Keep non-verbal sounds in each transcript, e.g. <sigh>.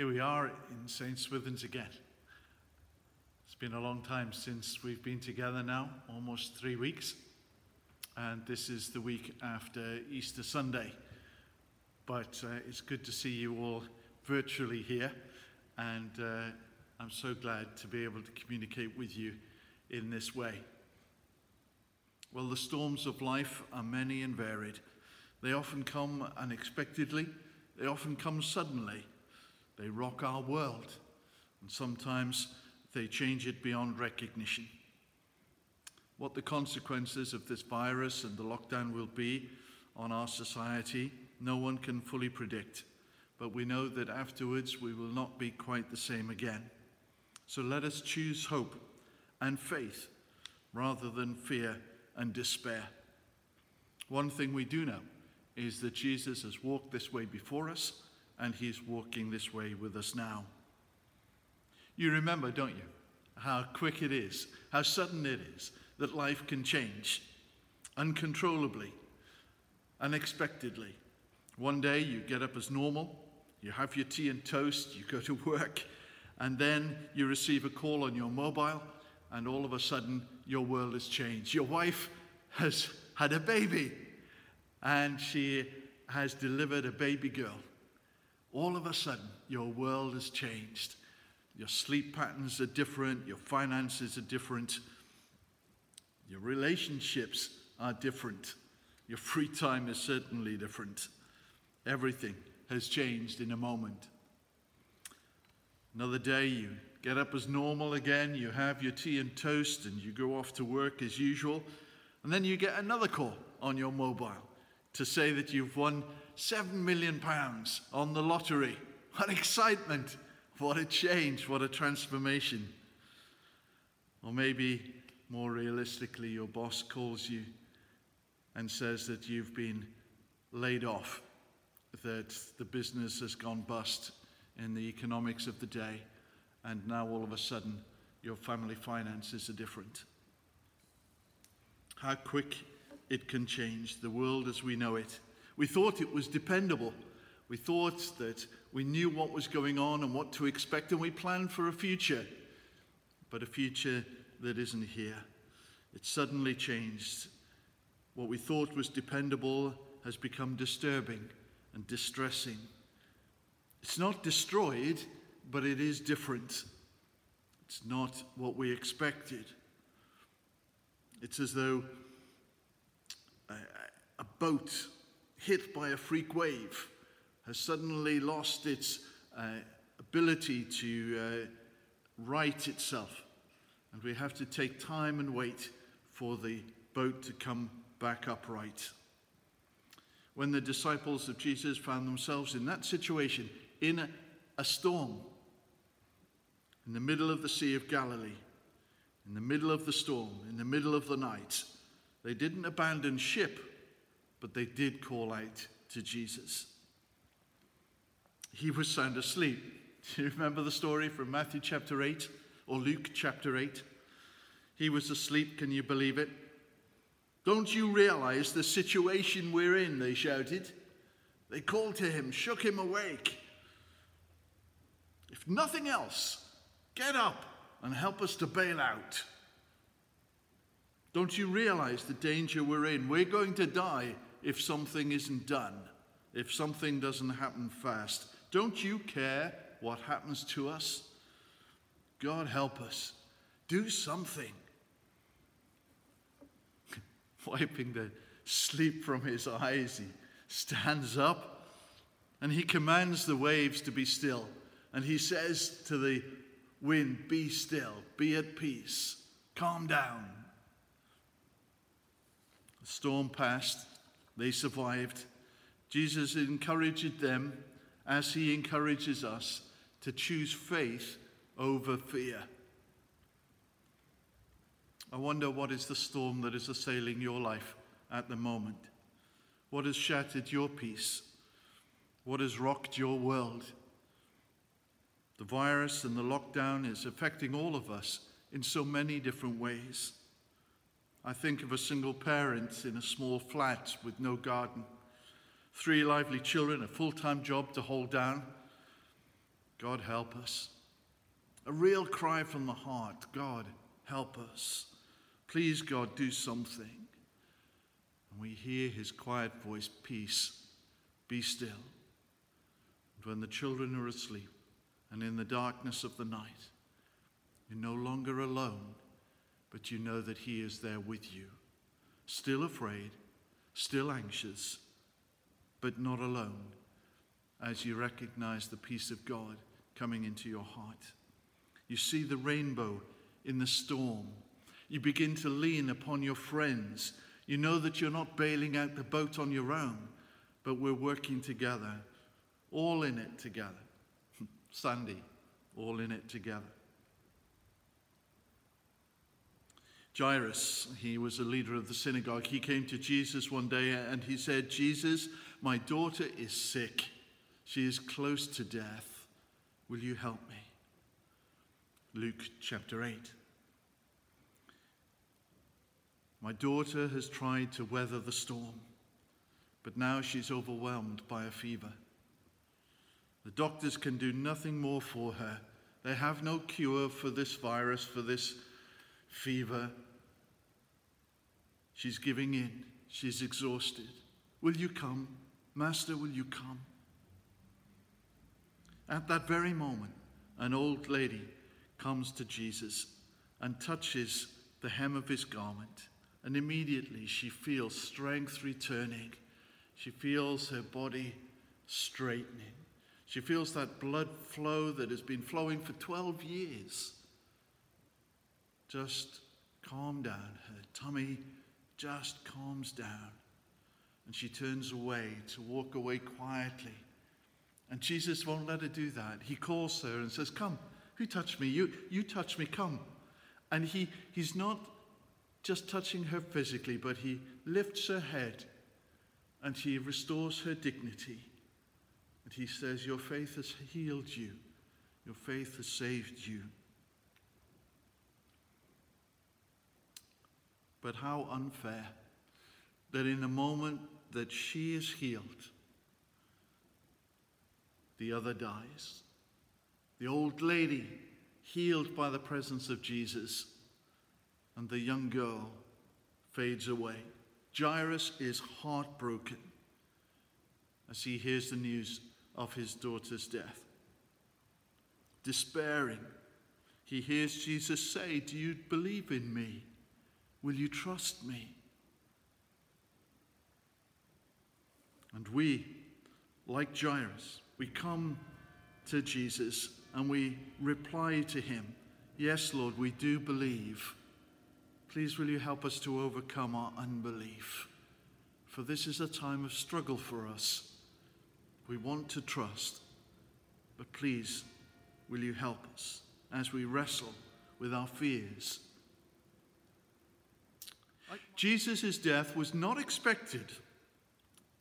Here we are in St. Swithin's again. It's been a long time since we've been together now, almost three weeks. And this is the week after Easter Sunday. But uh, it's good to see you all virtually here. And uh, I'm so glad to be able to communicate with you in this way. Well, the storms of life are many and varied. They often come unexpectedly, they often come suddenly. They rock our world, and sometimes they change it beyond recognition. What the consequences of this virus and the lockdown will be on our society, no one can fully predict. But we know that afterwards we will not be quite the same again. So let us choose hope and faith rather than fear and despair. One thing we do know is that Jesus has walked this way before us and he's walking this way with us now. You remember, don't you, how quick it is, how sudden it is that life can change uncontrollably, unexpectedly. One day you get up as normal, you have your tea and toast, you go to <laughs> work, and then you receive a call on your mobile, and all of a sudden your world has changed. Your wife has had a baby, and she has delivered a baby girl all of a sudden your world has changed. Your sleep patterns are different, your finances are different, your relationships are different, your free time is certainly different. Everything has changed in a moment. Another day, you get up as normal again, you have your tea and toast, and you go off to work as usual. And then you get another call on your mobile to say that you've won seven million pounds on the lottery. What excitement! What a change! What a transformation. Or maybe more realistically, your boss calls you and says that you've been laid off, that the business has gone bust in the economics of the day, and now all of a sudden your family finances are different. How quick it can change the world as we know it. We thought it was dependable. We thought that we knew what was going on and what to expect, and we planned for a future. But a future that isn't here. It suddenly changed. What we thought was dependable has become disturbing and distressing. It's not destroyed, but it is different. It's not what we expected. It's as though a, a boat hit by a freak wave, has suddenly lost its uh, ability to uh, right itself. And we have to take time and wait for the boat to come back upright. When the disciples of Jesus found themselves in that situation, in a, a storm, in the middle of the Sea of Galilee, in the middle of the storm, in the middle of the night, they didn't abandon ship but they did call out to Jesus. He was sound asleep. Do <laughs> you remember the story from Matthew chapter 8 or Luke chapter 8? He was asleep, can you believe it? Don't you realize the situation we're in? They shouted. They called to him, shook him awake. If nothing else, get up and help us to bail out. Don't you realize the danger we're in? We're going to die if something isn't done, if something doesn't happen fast. Don't you care what happens to us? God help us. Do something. <laughs> Wiping the sleep from his eyes, he stands up and he commands the waves to be still. And he says to the wind, Be still, be at peace, calm down. The storm passed, they survived. Jesus encouraged them as he encourages us to choose faith over fear. I wonder what is the storm that is assailing your life at the moment? What has shattered your peace? What has rocked your world? The virus and the lockdown is affecting all of us in so many different ways. I think of a single parent in a small flat with no garden, three lively children, a full time job to hold down. God, help us. A real cry from the heart God, help us. Please, God, do something. And we hear his quiet voice Peace, be still. And when the children are asleep and in the darkness of the night, you're no longer alone, but you know that he is there with you, still afraid, still anxious, but not alone, as you recognize the peace of God coming into your heart. You see the rainbow in the storm. You begin to lean upon your friends. You know that you're not bailing out the boat on your own, but we're working together, all in it together. <laughs> Sandy, all in it together. Jairus, he was a leader of the synagogue. He came to Jesus one day and he said, Jesus, my daughter is sick. She is close to death. Will you help me? Luke chapter 8. My daughter has tried to weather the storm, but now she's overwhelmed by a fever. The doctors can do nothing more for her. They have no cure for this virus, for this fever. She's giving in. She's exhausted. Will you come? Master, will you come? At that very moment, an old lady comes to Jesus and touches the hem of his garment. And immediately she feels strength returning. She feels her body straightening. She feels that blood flow that has been flowing for 12 years. Just calm down. Her tummy just calms down. And she turns away to walk away quietly. And Jesus won't let her do that. He calls her and says, Come, who touched me? You, you touch me, come. And he, he's not just touching her physically, but he lifts her head and he restores her dignity. And he says, Your faith has healed you, your faith has saved you. But how unfair that in the moment that she is healed, the other dies. The old lady healed by the presence of Jesus, and the young girl fades away. Jairus is heartbroken as he hears the news of his daughter's death. Despairing, he hears Jesus say, Do you believe in me? Will you trust me? And we, like Jairus, we come to Jesus and we reply to him, Yes, Lord, we do believe. Please, will you help us to overcome our unbelief? For this is a time of struggle for us. We want to trust, but please, will you help us as we wrestle with our fears? Jesus' death was not expected.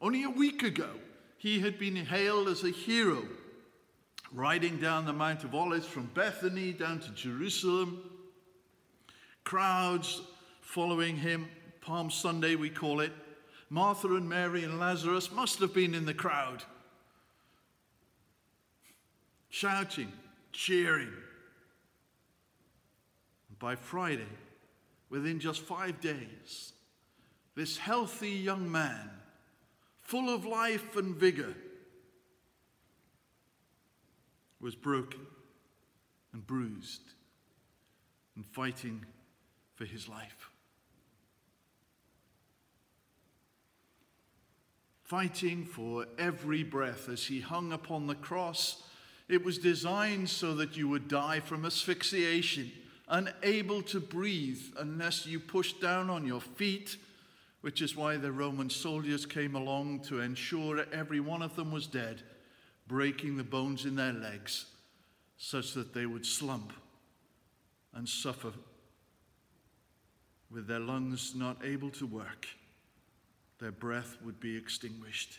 Only a week ago, he had been hailed as a hero, riding down the Mount of Olives from Bethany down to Jerusalem. Crowds following him, Palm Sunday we call it. Martha and Mary and Lazarus must have been in the crowd, shouting, cheering. By Friday, within just five days, this healthy young man full of life and vigor, was broken and bruised and fighting for his life. Fighting for every breath as he hung upon the cross. It was designed so that you would die from asphyxiation, unable to breathe unless you pushed down on your feet which is why the Roman soldiers came along to ensure every one of them was dead, breaking the bones in their legs such that they would slump and suffer with their lungs not able to work. Their breath would be extinguished.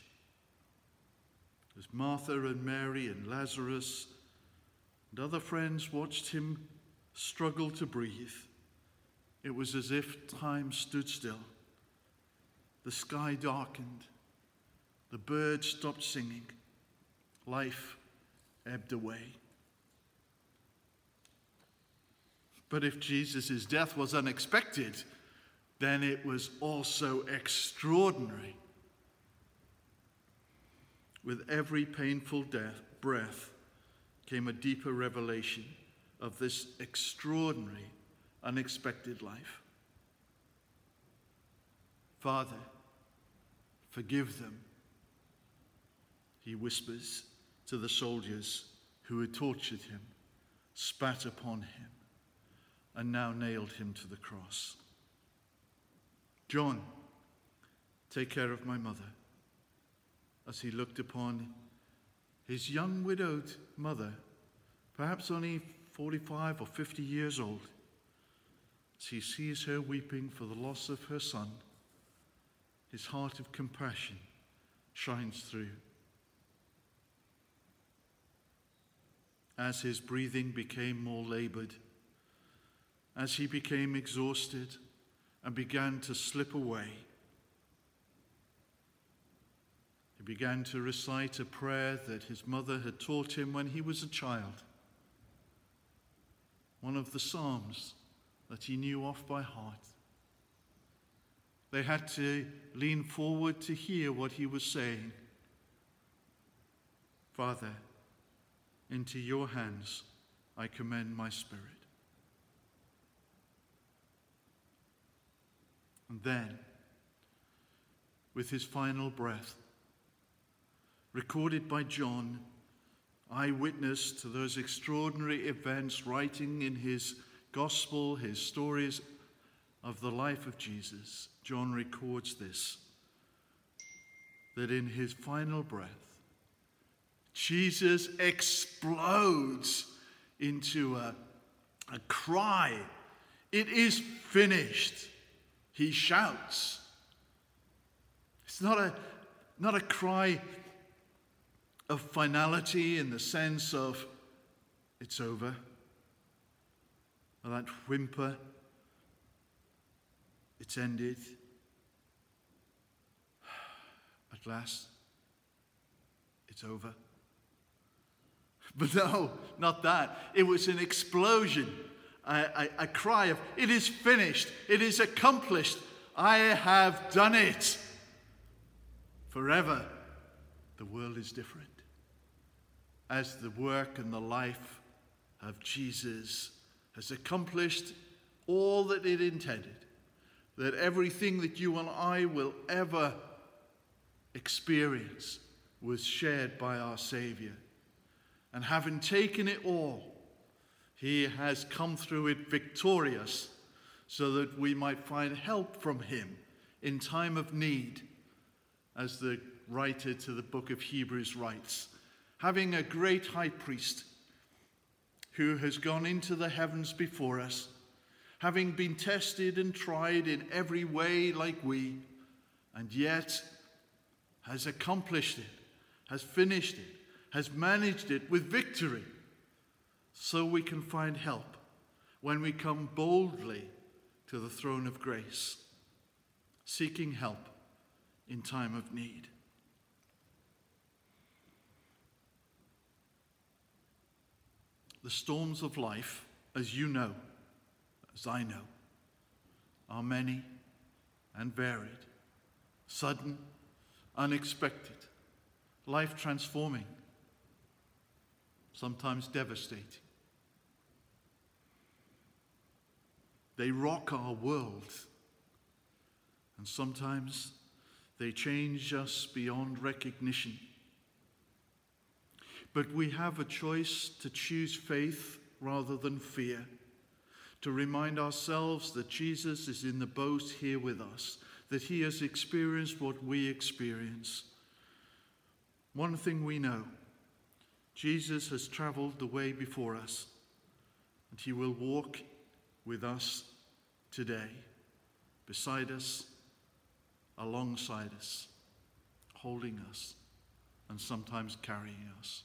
As Martha and Mary and Lazarus and other friends watched him struggled to breathe. It was as if time stood still. The sky darkened. The birds stopped singing. Life ebbed away. But if Jesus' death was unexpected, then it was also extraordinary. With every painful death, breath came a deeper revelation of this extraordinary, unexpected life. Father, forgive them, he whispers to the soldiers who had tortured him, spat upon him, and now nailed him to the cross. John, take care of my mother. As he looked upon his young widowed mother, perhaps only 45 or 50 years old, as he sees her weeping for the loss of her son, his heart of compassion shines through. As his breathing became more labored, as he became exhausted and began to slip away, he began to recite a prayer that his mother had taught him when he was a child. One of the Psalms that he knew off by heart. They had to lean forward to hear what he was saying. Father, into your hands I commend my spirit. And then, with his final breath, recorded by John, eyewitness to those extraordinary events, writing in his gospel, his stories of the life of Jesus, John records this that in his final breath, Jesus explodes into a, a cry. It is finished. He shouts. It's not a, not a cry of finality in the sense of it's over, or that whimper, it's ended. <sighs> At last, it's over. <laughs> But no, not that. It was an explosion, a, a, a, cry of, It is finished, it is accomplished, I have done it. Forever, the world is different. As the work and the life of Jesus has accomplished all that it intended, that everything that you and I will ever experience was shared by our Savior and having taken it all, he has come through it victorious so that we might find help from him in time of need, as the writer to the book of Hebrews writes. Having a great high priest who has gone into the heavens before us, having been tested and tried in every way like we, and yet has accomplished it, has finished it, has managed it with victory so we can find help when we come boldly to the throne of grace, seeking help in time of need. The storms of life, as you know, as I know, are many and varied, sudden, unexpected, life transforming sometimes devastating. They rock our world, and sometimes they change us beyond recognition. But we have a choice to choose faith rather than fear, to remind ourselves that Jesus is in the boat here with us, that he has experienced what we experience. One thing we know Jesus has traveled the way before us, and he will walk with us today, beside us, alongside us, holding us, and sometimes carrying us.